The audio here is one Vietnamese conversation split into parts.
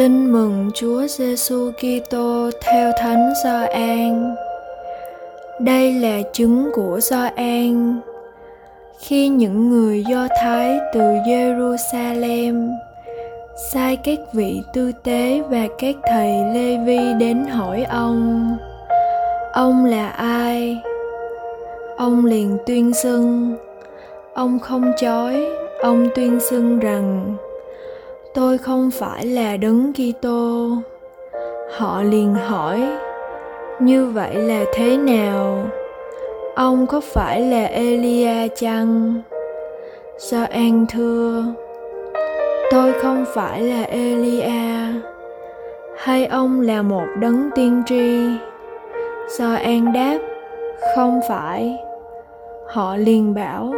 Tin mừng Chúa Giêsu Kitô theo Thánh Gioan. Đây là chứng của Gioan khi những người Do Thái từ Jerusalem sai các vị tư tế và các thầy Lê Vi đến hỏi ông ông là ai ông liền tuyên xưng, ông không chối ông tuyên xưng rằng tôi không phải là đấng Kitô. Họ liền hỏi, như vậy là thế nào? Ông có phải là Elia chăng? Sao an thưa, tôi không phải là Elia. Hay ông là một đấng tiên tri? Sao an đáp, không phải. Họ liền bảo,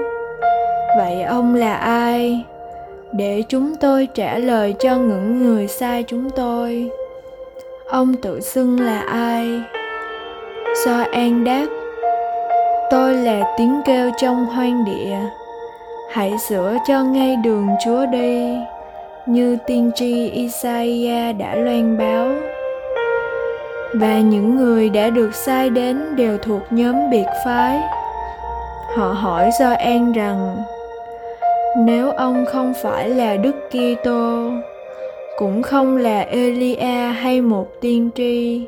vậy ông là ai? Để chúng tôi trả lời cho những người sai chúng tôi. Ông tự xưng là ai? Do an đáp, tôi là tiếng kêu trong hoang địa. Hãy sửa cho ngay đường chúa đi, như tiên tri isaiah đã loan báo. Và những người đã được sai đến đều thuộc nhóm biệt phái. Họ hỏi do an rằng nếu ông không phải là Đức Kitô, cũng không là Elia hay một tiên tri,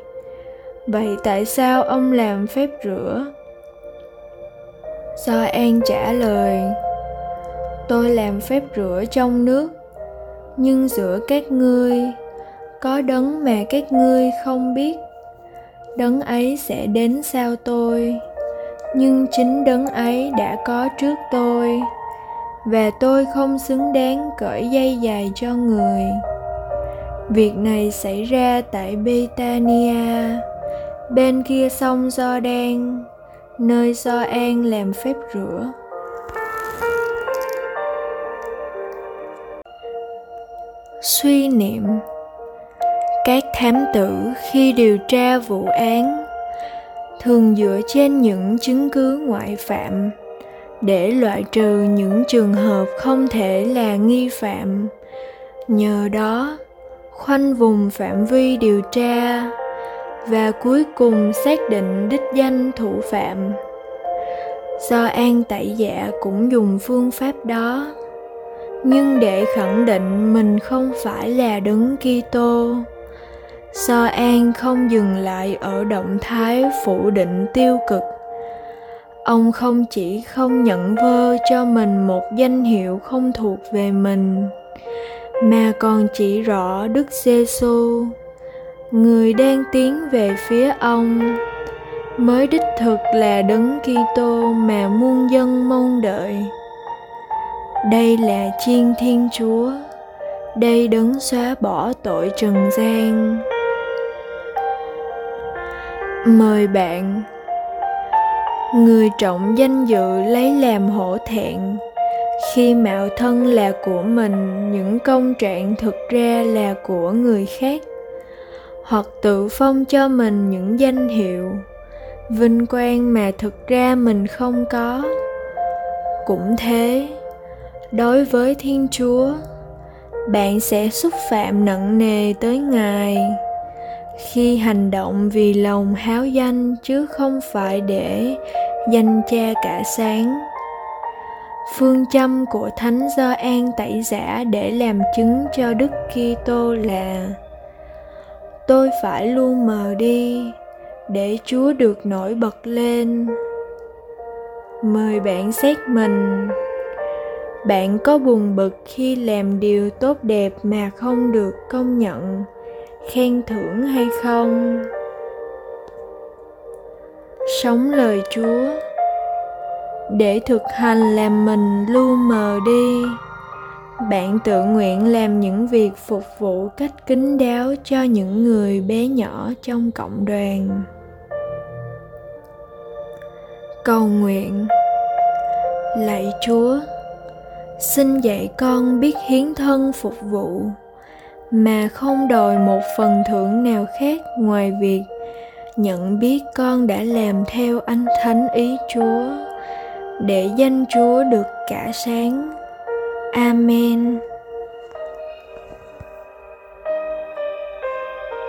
vậy tại sao ông làm phép rửa? Do An trả lời, tôi làm phép rửa trong nước, nhưng giữa các ngươi có đấng mà các ngươi không biết, đấng ấy sẽ đến sau tôi, nhưng chính đấng ấy đã có trước tôi và tôi không xứng đáng cởi dây dài cho người. Việc này xảy ra tại betania bên kia sông do đen nơi do an làm phép rửa suy niệm. Các thám tử khi điều tra vụ án thường dựa trên những chứng cứ ngoại phạm để loại trừ những trường hợp không thể là nghi phạm nhờ đó, khoanh vùng phạm vi điều tra và cuối cùng xác định đích danh thủ phạm do an tẩy dạ cũng dùng phương pháp đó, nhưng để khẳng định mình không phải là đấng Kitô. Do An không dừng lại ở động thái phủ định tiêu cực ông không chỉ không nhận vơ cho mình một danh hiệu không thuộc về mình mà còn chỉ rõ đức giêsu người đang tiến về phía ông mới đích thực là đấng Kitô mà muôn dân mong đợi. Đây là chiên Thiên Chúa, đây đấng xóa bỏ tội trần gian. Mời bạn người trọng danh dự lấy làm hổ thẹn. Khi mạo thân là của mình, những công trạng thực ra là của người khác. Hoặc tự phong cho mình những danh hiệu. Vinh quang mà thực ra mình không có. Cũng thế, đối với thiên chúa, bạn sẽ xúc phạm nặng nề tới ngài khi hành động vì lòng háo danh chứ không phải để danh cha cả sáng. Phương châm của thánh do an tẩy giả để làm chứng cho đức kitô là, tôi phải luôn mờ đi để chúa được nổi bật lên. Mời bạn xét mình. Bạn có buồn bực khi làm điều tốt đẹp mà không được công nhận khen thưởng hay không? Sống lời chúa. Để thực hành làm mình lu mờ đi. Bạn tự nguyện làm những việc phục vụ cách kính đáo cho những người bé nhỏ trong cộng đoàn. Cầu nguyện. Lạy chúa, xin dạy con biết hiến thân phục vụ mà không đòi một phần thưởng nào khác ngoài việc nhận biết con đã làm theo anh thánh ý chúa, để danh chúa được cả sáng. Amen.